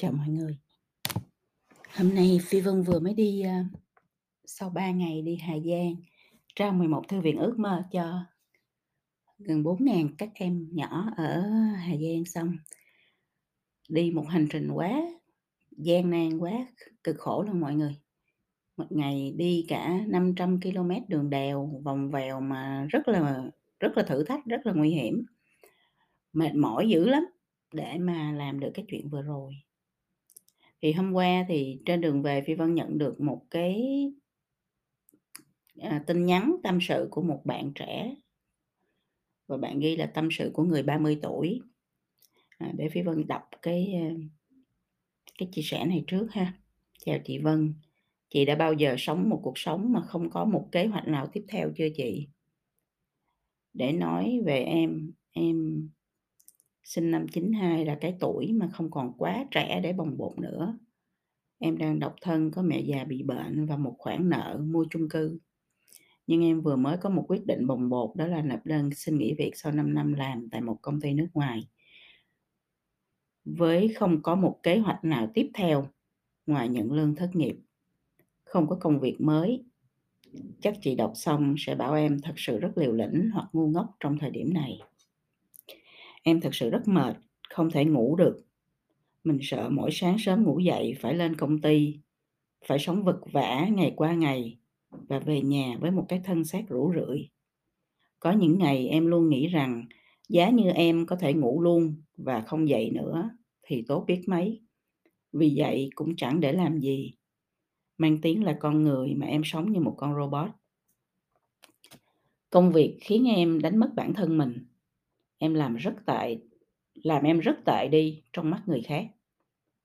Chào mọi người. Hôm nay Phi Vân vừa mới đi, uh, sau 3 ngày đi Hà Giang, trao 11 thư viện ước mơ cho gần 4.000 các em nhỏ ở Hà Giang xong. Đi một hành trình quá gian nan, quá cực khổ luôn mọi người. Một ngày đi cả 500 km đường đèo vòng vèo mà rất là rất là thử thách, rất là nguy hiểm. Mệt mỏi dữ lắm để mà làm được cái chuyện vừa rồi. Thì hôm qua thì trên đường về Phi Vân nhận được một cái à, tin nhắn tâm sự của một bạn trẻ. Và bạn ghi là tâm sự của người 30 tuổi. À, để Phi Vân đọc cái, à, cái chia sẻ này trước ha. Chào chị Vân, chị đã bao giờ sống một cuộc sống mà không có một kế hoạch nào tiếp theo chưa chị? Để nói về em, em sinh năm 92 là cái tuổi mà không còn quá trẻ để bồng bột nữa. Em đang độc thân, có mẹ già bị bệnh và một khoản nợ mua chung cư. Nhưng em vừa mới có một quyết định bồng bột đó là nộp đơn xin nghỉ việc sau 5 năm làm tại một công ty nước ngoài. Với không có một kế hoạch nào tiếp theo ngoài nhận lương thất nghiệp, không có công việc mới. Chắc chị đọc xong sẽ bảo em thật sự rất liều lĩnh hoặc ngu ngốc trong thời điểm này. Em thật sự rất mệt, không thể ngủ được. Mình sợ mỗi sáng sớm ngủ dậy phải lên công ty, phải sống vật vã ngày qua ngày và về nhà với một cái thân xác rũ rượi. Có những ngày em luôn nghĩ rằng giá như em có thể ngủ luôn và không dậy nữa thì tốt biết mấy. Vì vậy cũng chẳng để làm gì. Mang tiếng là con người mà em sống như một con robot. Công việc khiến em đánh mất bản thân mình. Em làm rất tệ, làm em rất tệ đi trong mắt người khác.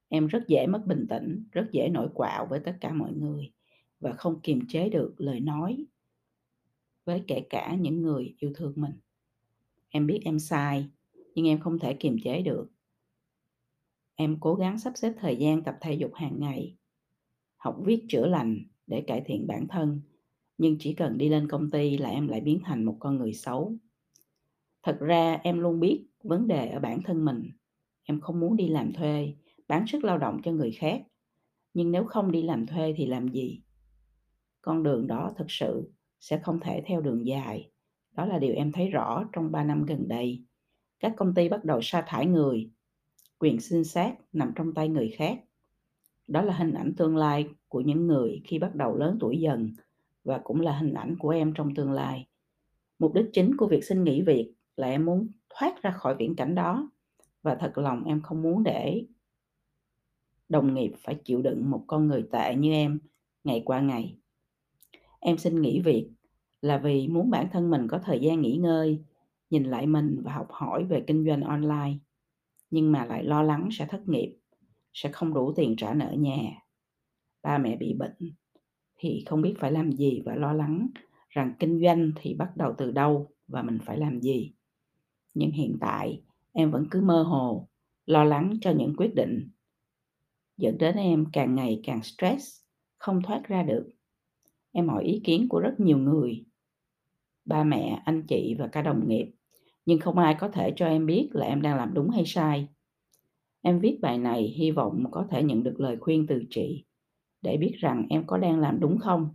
Em rất dễ mất bình tĩnh, rất dễ nổi quạo với tất cả mọi người và không kiềm chế được lời nói với kể cả những người yêu thương mình. Em biết em sai, nhưng em không thể kiềm chế được. Em cố gắng sắp xếp thời gian tập thể dục hàng ngày, học viết chữa lành để cải thiện bản thân, nhưng chỉ cần đi lên công ty là em lại biến thành một con người xấu. Thật ra em luôn biết vấn đề ở bản thân mình. Em không muốn đi làm thuê, bán sức lao động cho người khác. Nhưng nếu không đi làm thuê thì làm gì? Con đường đó thực sự sẽ không thể theo đường dài. Đó là điều em thấy rõ trong 3 năm gần đây. Các công ty bắt đầu sa thải người, quyền sinh sát nằm trong tay người khác. Đó là hình ảnh tương lai của những người khi bắt đầu lớn tuổi dần và cũng là hình ảnh của em trong tương lai. Mục đích chính của việc xin nghỉ việc là em muốn thoát ra khỏi viễn cảnh đó và thật lòng em không muốn để đồng nghiệp phải chịu đựng một con người tệ như em ngày qua ngày. Em xin nghỉ việc là vì muốn bản thân mình có thời gian nghỉ ngơi, nhìn lại mình và học hỏi về kinh doanh online. Nhưng mà lại lo lắng sẽ thất nghiệp, sẽ không đủ tiền trả nợ nhà. Ba mẹ bị bệnh thì không biết phải làm gì và lo lắng rằng kinh doanh thì bắt đầu từ đâu và mình phải làm gì. Nhưng hiện tại em vẫn cứ mơ hồ, lo lắng cho những quyết định dẫn đến em càng ngày càng stress, không thoát ra được. Em hỏi ý kiến của rất nhiều người, ba mẹ, anh chị và cả đồng nghiệp, nhưng không ai có thể cho em biết là em đang làm đúng hay sai. Em viết bài này hy vọng có thể nhận được lời khuyên từ chị để biết rằng em có đang làm đúng không.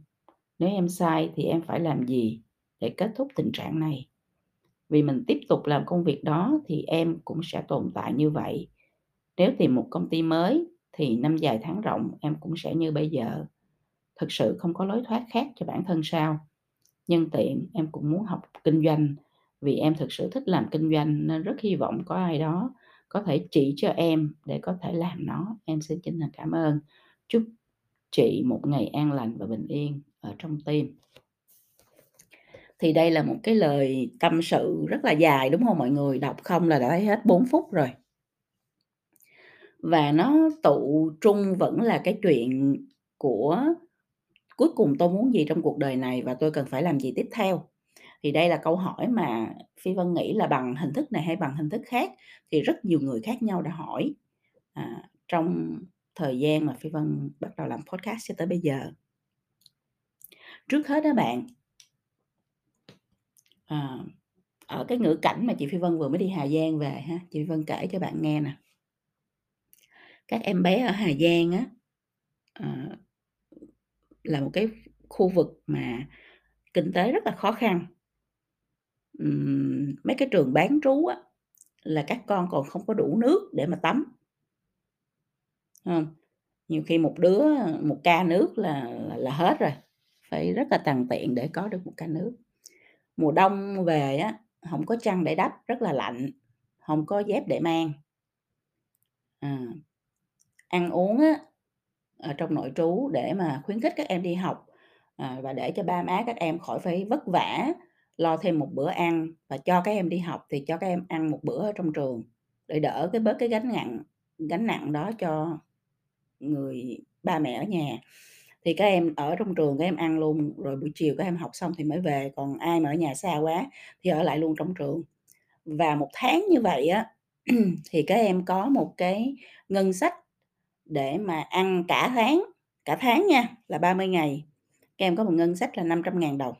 Nếu em sai thì em phải làm gì để kết thúc tình trạng này. Vì mình tiếp tục làm công việc đó thì em cũng sẽ tồn tại như vậy. Nếu tìm một công ty mới thì năm dài tháng rộng em cũng sẽ như bây giờ. Thực sự không có lối thoát khác cho bản thân sao? Nhân tiện em cũng muốn học kinh doanh vì em thực sự thích làm kinh doanh nên rất hy vọng có ai đó có thể chỉ cho em để có thể làm nó. Em xin chân thành cảm ơn. Chúc chị một ngày an lành và bình yên ở trong tim. Thì đây là một cái lời tâm sự rất là dài đúng không mọi người? Đọc không là đã thấy hết 4 phút rồi. Và nó tụ trung vẫn là cái chuyện của cuối cùng tôi muốn gì trong cuộc đời này và tôi cần phải làm gì tiếp theo? Thì đây là câu hỏi mà Phi Vân nghĩ là bằng hình thức này hay bằng hình thức khác thì rất nhiều người khác nhau đã hỏi à, trong thời gian mà Phi Vân bắt đầu làm podcast cho tới bây giờ. Trước hết đó bạn, à, ở cái ngữ cảnh mà chị Phi Vân vừa mới đi Hà Giang về ha, chị Phi Vân kể cho bạn nghe nè. Các em bé ở Hà Giang á, ờ, là một cái khu vực mà kinh tế rất là khó khăn. Ừm, mấy cái trường bán trú á, là các con còn không có đủ nước để mà tắm. Hông? Nhiều khi một đứa, một ca nước là là là hết rồi, phải rất là tằn tiện để có được một ca nước. Mùa đông về á, không có chăn để đắp, rất là lạnh, không có dép để mang. À. Ăn uống á, ở trong nội trú để mà khuyến khích các em đi học, à, và để cho ba má các em khỏi phải vất vả lo thêm một bữa ăn và cho các em đi học thì cho các em ăn một bữa ở trong trường, để đỡ cái bớt cái gánh nặng gánh nặng đó cho người ba mẹ ở nhà. Thì các em ở trong trường các em ăn luôn, rồi buổi chiều các em học xong thì mới về, còn ai mà ở nhà xa quá thì ở lại luôn trong trường. Và một tháng như vậy á, thì các em có một cái ngân sách để mà ăn cả tháng, cả tháng nha, là 30 ngày, các em có một ngân sách là 500.000 đồng.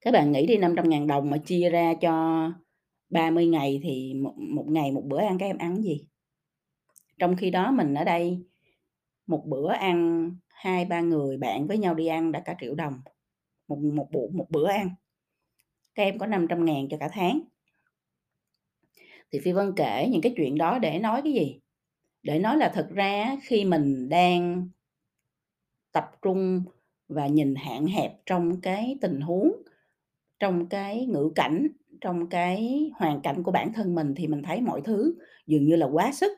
Các bạn nghĩ đi 500.000 đồng mà chia ra cho 30 ngày thì một một ngày một bữa ăn các em ăn gì? Trong khi đó mình ở đây, một bữa ăn 2-3 người bạn với nhau đi ăn đã cả triệu đồng, một một bữa một bữa ăn. Các em có 500 ngàn cho cả tháng. Thì Phi Vân kể những cái chuyện đó để nói cái gì? Để nói là thực ra khi mình đang tập trung và nhìn hạn hẹp trong cái tình huống, trong cái ngữ cảnh, trong cái hoàn cảnh của bản thân mình thì mình thấy mọi thứ dường như là quá sức.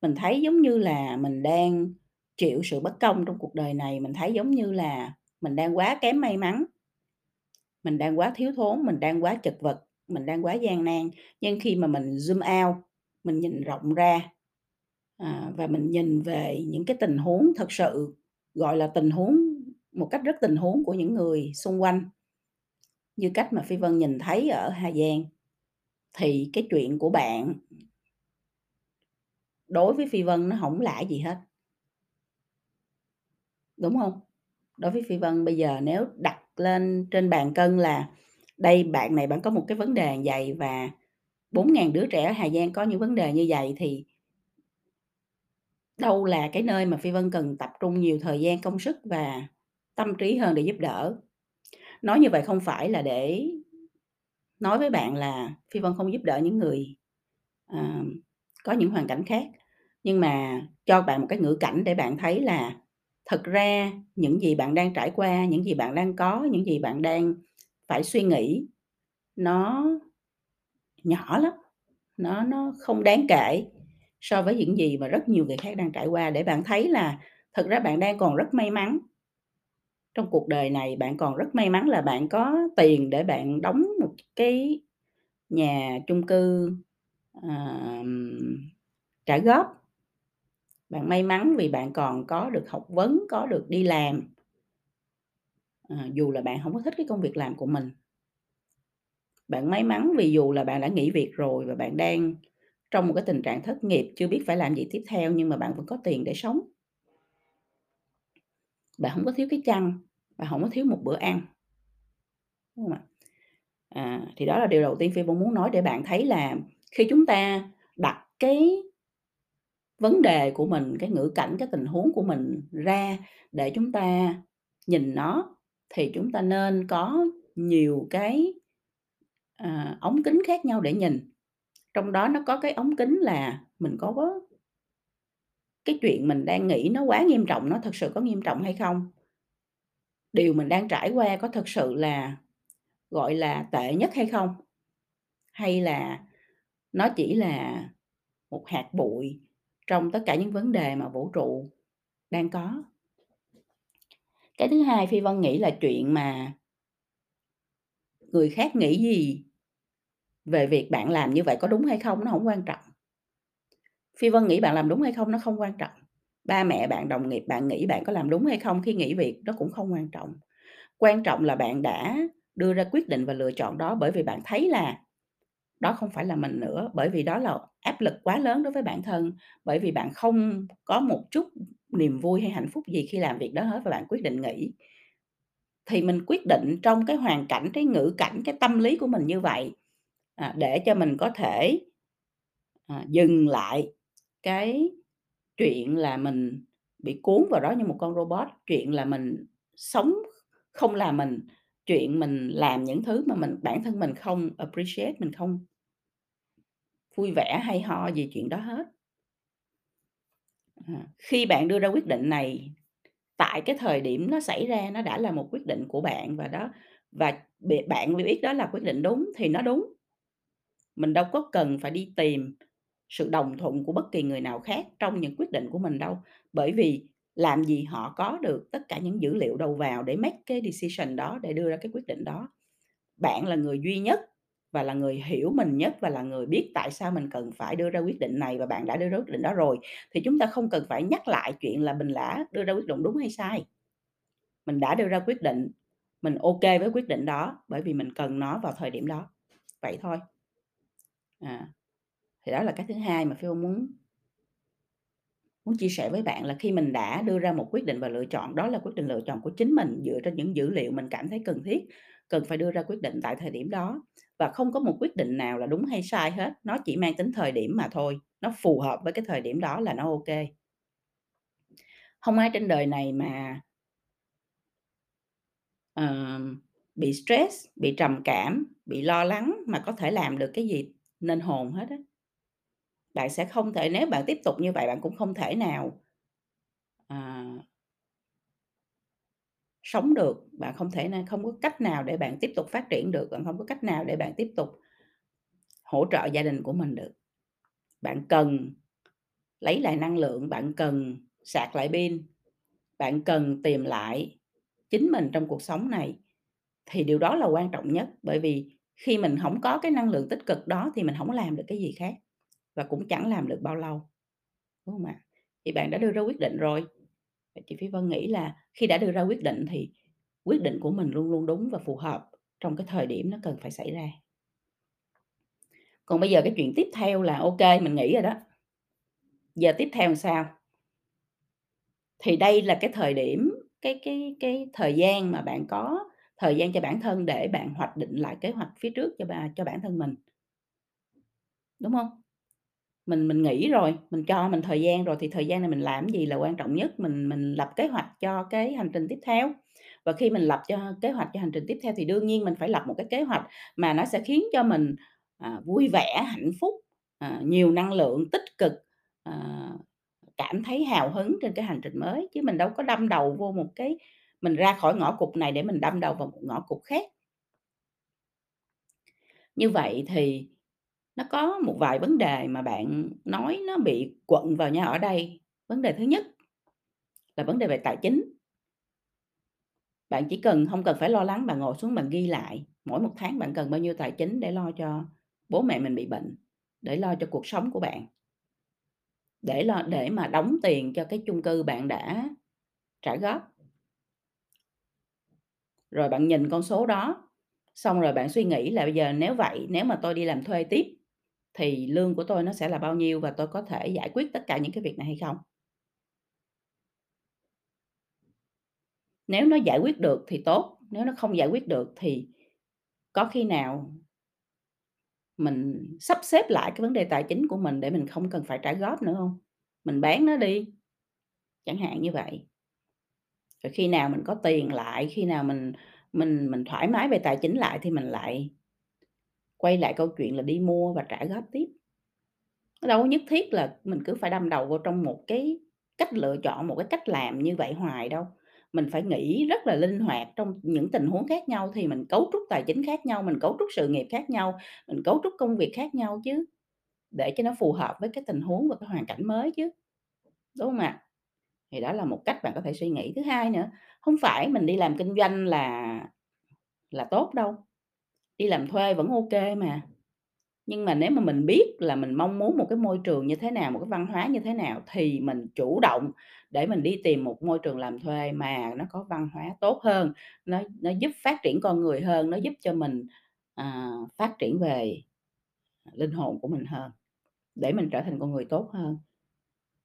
Mình thấy giống như là mình đang chịu sự bất công trong cuộc đời này, mình thấy giống như là mình đang quá kém may mắn. Mình đang quá thiếu thốn, mình đang quá chật vật, mình đang quá gian nan. Nhưng khi mà mình zoom out, mình nhìn rộng ra, à, và mình nhìn về những cái tình huống thật sự, gọi là, tình huống một cách rất tình huống của những người xung quanh. Như cách mà Phi Vân nhìn thấy ở Hà Giang, thì cái chuyện của bạn đối với Phi Vân nó không lạ gì hết. Đúng hông? Đối với Phi Vân bây giờ nếu đặt lên trên bàn cân là đây bạn này bạn có một cái vấn đề vầy và 4.000 đứa trẻ ở Hà Giang có những vấn đề như vậy thì đâu là cái nơi mà Phi Vân cần tập trung nhiều thời gian, công sức và tâm trí hơn để giúp đỡ. Nói như vậy không phải là để nói với bạn là Phi Vân không giúp đỡ những người, ờ, có những hoàn cảnh khác, nhưng mà cho bạn một cái ngữ cảnh để bạn thấy là thực ra những gì bạn đang trải qua, những gì bạn đang có, những gì bạn đang phải suy nghĩ nó nhỏ lắm, nó nó không đáng kể so với những gì mà rất nhiều người khác đang trải qua, để bạn thấy là thật ra bạn đang còn rất may mắn. Trong cuộc đời này bạn còn rất may mắn là bạn có tiền để bạn đóng một cái nhà chung cư, uh, trả góp. Bạn may mắn vì bạn còn có được học vấn, có được đi làm. à, dù là bạn không có thích cái công việc làm của mình. Bạn may mắn vì dù là bạn đã nghỉ việc rồi và bạn đang trong một cái tình trạng thất nghiệp, chưa biết phải làm gì tiếp theo nhưng mà bạn vẫn có tiền để sống. Bạn không có thiếu cái chăn, bạn không có thiếu một bữa ăn. Đúng không ạ? À, thì đó là điều đầu tiên Phi Vân muốn nói để bạn thấy là khi chúng ta đặt cái vấn đề của mình, cái ngữ cảnh, cái tình huống của mình ra để chúng ta nhìn nó, thì chúng ta nên có nhiều cái, à, ống kính khác nhau để nhìn. Trong đó nó có cái ống kính là mình có có cái chuyện mình đang nghĩ nó quá nghiêm trọng, nó thật sự có nghiêm trọng hay không? Điều mình đang trải qua có thật sự là, gọi là, tệ nhất hay không? Hay là nó chỉ là một hạt bụi trong tất cả những vấn đề mà vũ trụ đang có? Cái thứ hai Phi Vân nghĩ là chuyện mà người khác nghĩ gì về việc bạn làm như vậy có đúng hay không nó không quan trọng. Phi Vân nghĩ bạn làm đúng hay không nó không quan trọng. Ba mẹ bạn, đồng nghiệp bạn nghĩ bạn có làm đúng hay không khi nghỉ việc nó cũng không quan trọng. Quan trọng là bạn đã đưa ra quyết định và lựa chọn đó bởi vì bạn thấy là đó không phải là mình nữa, bởi vì đó là áp lực quá lớn đối với bản thân, bởi vì bạn không có một chút niềm vui hay hạnh phúc gì khi làm việc đó hết và bạn quyết định nghỉ. Thì mình quyết định trong cái hoàn cảnh, cái ngữ cảnh, cái tâm lý của mình như vậy, à, để cho mình có thể, à, dừng lại cái chuyện là mình bị cuốn vào đó như một con robot, chuyện là mình sống không là mình, chuyện mình làm những thứ mà mình bản thân mình không appreciate, mình không vui vẻ, hay ho gì chuyện đó hết. À, khi bạn đưa ra quyết định này, tại cái thời điểm nó xảy ra nó đã là một quyết định của bạn và đó và bạn biết đó là quyết định đúng thì nó đúng. Mình đâu có cần phải đi tìm sự đồng thuận của bất kỳ người nào khác trong những quyết định của mình đâu, bởi vì làm gì họ có được tất cả những dữ liệu đầu vào để make cái decision đó, để đưa ra cái quyết định đó. Bạn là người duy nhất và là người hiểu mình nhất và là người biết tại sao mình cần phải đưa ra quyết định này và bạn đã đưa ra quyết định đó rồi, thì chúng ta không cần phải nhắc lại chuyện là mình đã đưa ra quyết định đúng hay sai. Mình đã đưa ra quyết định, mình ok với quyết định đó, bởi vì mình cần nó vào thời điểm đó, vậy thôi. À, thì đó là cái thứ hai mà Phi muốn muốn chia sẻ với bạn là khi mình đã đưa ra một quyết định và lựa chọn, đó là quyết định lựa chọn của chính mình dựa trên những dữ liệu mình cảm thấy cần thiết, cần phải đưa ra quyết định tại thời điểm đó. Và không có một quyết định nào là đúng hay sai hết, nó chỉ mang tính thời điểm mà thôi, nó phù hợp với cái thời điểm đó là nó ok không ai trên đời này mà ờm, bị stress, bị trầm cảm, bị lo lắng mà có thể làm được cái gì nên hồn hết á. Bạn sẽ không thể nếu bạn tiếp tục như vậy bạn cũng không thể nào à sống được, bạn không thể na không có cách nào để bạn tiếp tục phát triển được, bạn không có cách nào để bạn tiếp tục hỗ trợ gia đình của mình được. Bạn cần lấy lại năng lượng, bạn cần sạc lại pin, bạn cần tìm lại chính mình trong cuộc sống này, thì điều đó là quan trọng nhất, bởi vì khi mình không có cái năng lượng tích cực đó thì mình không làm được cái gì khác và cũng chẳng làm được bao lâu, đúng không ạ? Thì bạn đã đưa ra quyết định rồi, chị thì Phi Vân nghĩ là khi đã đưa ra quyết định thì quyết định của mình luôn luôn đúng và phù hợp trong cái thời điểm nó cần phải xảy ra. Còn bây giờ cái chuyện tiếp theo là ok mình nghĩ rồi đó. Giờ tiếp theo làm sao? Thì đây là cái thời điểm, cái cái cái thời gian mà bạn có thời gian cho bản thân để bạn hoạch định lại kế hoạch phía trước cho bà cho bản thân mình. Đúng không? Mình mình nghĩ rồi, mình cho mình thời gian rồi thì thời gian này mình làm gì là quan trọng nhất, mình mình lập kế hoạch cho cái hành trình tiếp theo. Và khi mình lập cho kế hoạch cho hành trình tiếp theo thì đương nhiên mình phải lập một cái kế hoạch mà nó sẽ khiến cho mình, à, vui vẻ, hạnh phúc, à, nhiều năng lượng, tích cực, à, cảm thấy hào hứng trên cái hành trình mới, chứ mình đâu có đâm đầu vô một cái mình ra khỏi ngõ cụt này để mình đâm đầu vào một ngõ cụt khác. Như vậy thì nó có một vài vấn đề mà bạn nói nó bị quận vào nhau ở đây. Vấn đề thứ nhất là vấn đề về tài chính. Bạn chỉ cần không cần phải lo lắng, bạn ngồi xuống bạn ghi lại, mỗi một tháng bạn cần bao nhiêu tài chính để lo cho bố mẹ mình bị bệnh, để lo cho cuộc sống của bạn. Để lo để mà đóng tiền cho cái chung cư bạn đã trả góp. Rồi bạn nhìn con số đó, xong rồi bạn suy nghĩ là bây giờ nếu vậy, nếu mà tôi đi làm thuê tiếp thì lương của tôi nó sẽ là bao nhiêu và tôi có thể giải quyết tất cả những cái việc này hay không? Nếu nó giải quyết được thì tốt, nếu nó không giải quyết được thì có khi nào mình sắp xếp lại cái vấn đề tài chính của mình để mình không cần phải trả góp nữa không? Mình bán nó đi, chẳng hạn như vậy. Rồi khi nào mình có tiền lại, khi nào mình mình mình thoải mái về tài chính lại thì mình lại quay lại câu chuyện là đi mua và trả góp tiếp. Nó đâu nhất thiết là mình cứ phải đâm đầu vào trong một cái cách lựa chọn, một cái cách làm như vậy hoài đâu. Mình phải nghĩ rất là linh hoạt trong những tình huống khác nhau thì mình cấu trúc tài chính khác nhau, mình cấu trúc sự nghiệp khác nhau, mình cấu trúc công việc khác nhau chứ, để cho nó phù hợp với cái tình huống và cái hoàn cảnh mới chứ, đúng không ạ? Thì đó là một cách bạn có thể suy nghĩ. Thứ hai nữa, không phải mình đi làm kinh doanh là là tốt đâu, đi làm thuê vẫn ok mà. Nhưng mà nếu mà mình biết là mình mong muốn một cái môi trường như thế nào, một cái văn hóa như thế nào thì mình chủ động để mình đi tìm một môi trường làm thuê mà nó có văn hóa tốt hơn, nó nó giúp phát triển con người hơn, nó giúp cho mình, à, phát triển về linh hồn của mình hơn, để mình trở thành con người tốt hơn.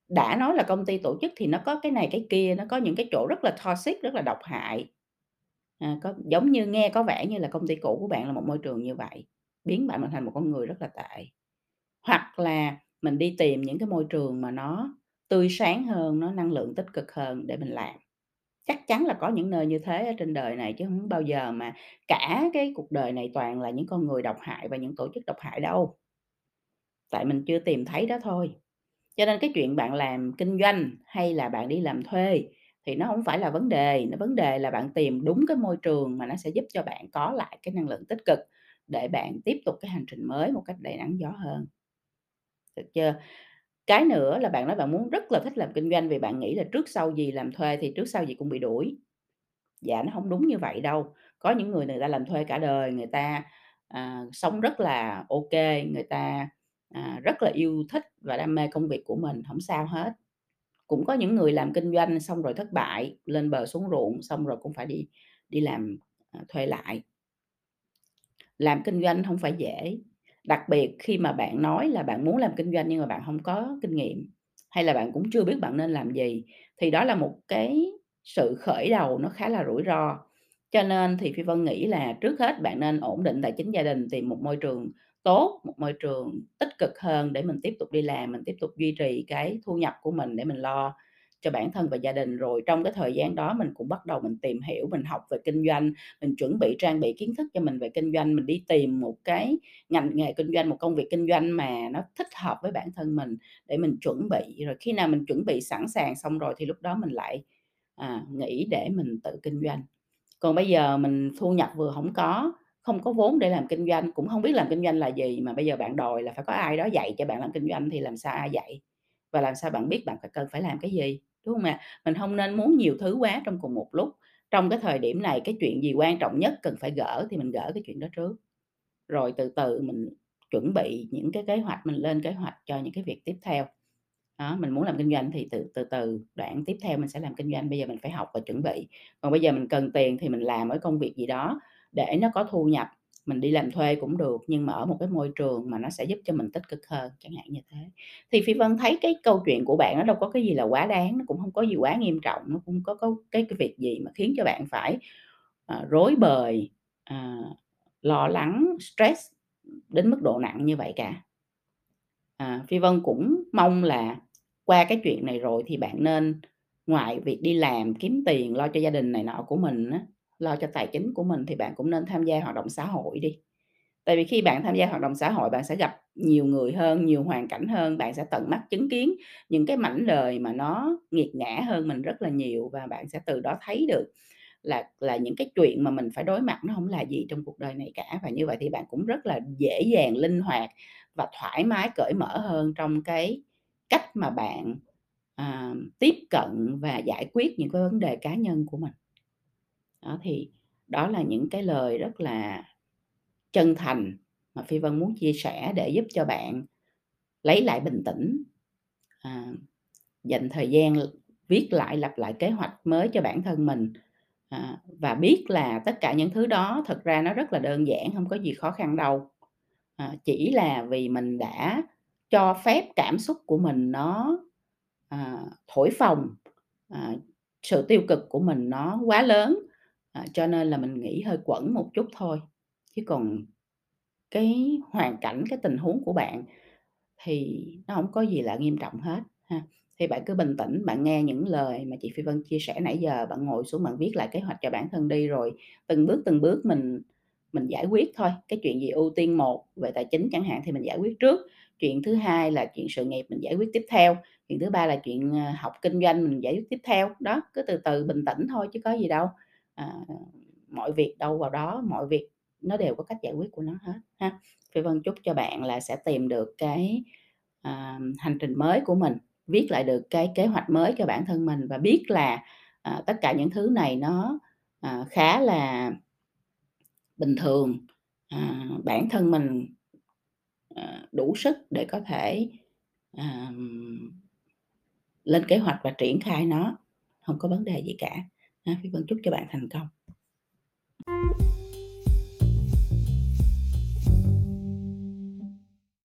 Đã nói là công ty tổ chức thì nó có cái này cái kia, nó có những cái chỗ rất là toxic, rất là độc hại. À, có giống như nghe có vẻ như là công ty cũ của bạn là một môi trường như vậy, biến bạn thành một con người rất là tệ. Hoặc là mình đi tìm những cái môi trường mà nó tươi sáng hơn, nó năng lượng tích cực hơn để mình làm. Chắc chắn là có những nơi như thế ở trên đời này chứ không bao giờ mà cả cái cuộc đời này toàn là những con người độc hại và những tổ chức độc hại đâu. Tại mình chưa tìm thấy đó thôi. Cho nên cái chuyện bạn làm kinh doanh hay là bạn đi làm thuê thì nó hổng phải là vấn đề, nó vấn đề là bạn tìm đúng cái môi trường mà nó sẽ giúp cho bạn có lại cái năng lượng tích cực để bạn tiếp tục cái hành trình mới một cách đầy nắng gió hơn. Được chưa? Cái nữa là bạn nói bạn muốn rất là thích làm kinh doanh vì bạn nghĩ là trước sau gì làm thuê thì trước sau gì cũng bị đuổi. Dạ, nó hông đúng như vậy đâu. Có những người người ta làm thuê cả đời, người ta, à, sống rất là ô kê, người ta, à, rất là yêu thích và đam mê công việc của mình, hổng sao hết. Cũng có những người làm kinh doanh xong rồi thất bại, lên bờ xuống ruộng, xong rồi cũng phải đi đi làm, à, thuê lại. Làm kinh doanh không phải dễ, đặc biệt khi mà bạn nói là bạn muốn làm kinh doanh nhưng mà bạn không có kinh nghiệm, hay là bạn cũng chưa biết bạn nên làm gì, thì đó là một cái sự khởi đầu nó khá là rủi ro. Cho nên thì Phi Vân nghĩ là trước hết bạn nên ổn định tài chính gia đình, tìm một môi trường tốt, một môi trường tích cực hơn để mình tiếp tục đi làm, mình tiếp tục duy trì cái thu nhập của mình để mình lo cho bản thân và gia đình. Rồi trong cái thời gian đó mình cũng bắt đầu mình tìm hiểu, mình học về kinh doanh, mình chuẩn bị trang bị kiến thức cho mình về kinh doanh, mình đi tìm một cái ngành nghề kinh doanh, một công việc kinh doanh mà nó thích hợp với bản thân mình để mình chuẩn bị. Rồi khi nào mình chuẩn bị sẵn sàng xong rồi thì lúc đó mình lại, à, nghĩ để mình tự kinh doanh. Còn bây giờ mình thu nhập vừa không có, không có vốn để làm kinh doanh, cũng không biết làm kinh doanh là gì, mà bây giờ bạn đòi là phải có ai đó dạy cho bạn làm kinh doanh thì làm sao ai dạy? Và làm sao bạn biết bạn phải cần phải làm cái gì, đúng không ạ Mình không nên muốn nhiều thứ quá trong cùng một lúc. Trong cái thời điểm này cái chuyện gì quan trọng nhất cần phải gỡ thì mình gỡ cái chuyện đó trước, rồi từ từ mình chuẩn bị những cái kế hoạch, mình lên kế hoạch cho những cái việc tiếp theo. Đó, mình muốn làm kinh doanh thì từ từ từ đoạn tiếp theo mình sẽ làm kinh doanh, bây giờ mình phải học và chuẩn bị. Còn bây giờ mình cần tiền thì mình làm ở công việc gì đó để nó có thu nhập, mình đi làm thuê cũng được, nhưng mà ở một cái môi trường mà nó sẽ giúp cho mình tích cực hơn, chẳng hạn như thế. Thì Phi Vân thấy cái câu chuyện của bạn nó đâu có cái gì là quá đáng, nó cũng không có gì quá nghiêm trọng, nó cũng có có cái cái việc gì mà khiến cho bạn phải, à, rối bời, à, lo lắng, stress đến mức độ nặng như vậy cả. À, Phi Vân cũng mong là qua cái chuyện này rồi thì bạn nên ngoài việc đi làm kiếm tiền lo cho gia đình này nọ của mình á, lo cho tài chính của mình thì bạn cũng nên tham gia hoạt động xã hội đi. Tại vì khi bạn tham gia hoạt động xã hội bạn sẽ gặp nhiều người hơn, nhiều hoàn cảnh hơn, bạn sẽ tận mắt chứng kiến những cái mảnh đời mà nó nghiệt ngã hơn mình rất là nhiều và bạn sẽ từ đó thấy được là là những cái chuyện mà mình phải đối mặt nó không là gì trong cuộc đời này cả. Và như vậy thì bạn cũng rất là dễ dàng, linh hoạt và thoải mái, cởi mở hơn trong cái cách mà bạn, à, tiếp cận và giải quyết những cái vấn đề cá nhân của mình. Đó, thì đó là những cái lời rất là chân thành mà Phi Vân muốn chia sẻ để giúp cho bạn lấy lại bình tĩnh, à, dành thời gian viết lại, lập lại kế hoạch mới cho bản thân mình, à, và biết là tất cả những thứ đó thực ra nó rất là đơn giản, không có gì khó khăn đâu. À, chỉ là vì mình đã cho phép cảm xúc của mình nó, à, thổi phồng, à, sự tiêu cực của mình nó quá lớn, à, cho nên là mình nghĩ hơi quẩn một chút thôi. Chứ còn cái hoàn cảnh, cái tình huống của bạn thì nó hổng có gì là nghiêm trọng hết ha. Thì bạn cứ bình tĩnh, bạn nghe những lời mà chị Phi Vân chia sẻ nãy giờ, bạn ngồi xuống bạn viết lại kế hoạch cho bản thân đi, rồi từng bước, từng bước mình mình giải quyết thôi. Cái chuyện gì ưu tiên một về tài chính chẳng hạn thì mình giải quyết trước, chuyện thứ hai là chuyện sự nghiệp mình giải quyết tiếp theo, chuyện thứ ba là chuyện, ờ, học kinh doanh mình giải quyết tiếp theo. Đó, cứ từ từ bình tĩnh thôi chứ có gì đâu. À, mọi việc đâu vào đó, mọi việc nó đều có cách giải quyết của nó hết ha. Phi Vân chúc cho bạn là sẽ tìm được cái, à, hành trình mới của mình, viết lại được cái kế hoạch mới cho bản thân mình và biết là, à, tất cả những thứ này nó, à, khá là bình thường. À, bản thân mình, à, đủ sức để có thể, à, lên kế hoạch và triển khai nó, không có vấn đề gì cả. Phi Vân chúc cho bạn thành công.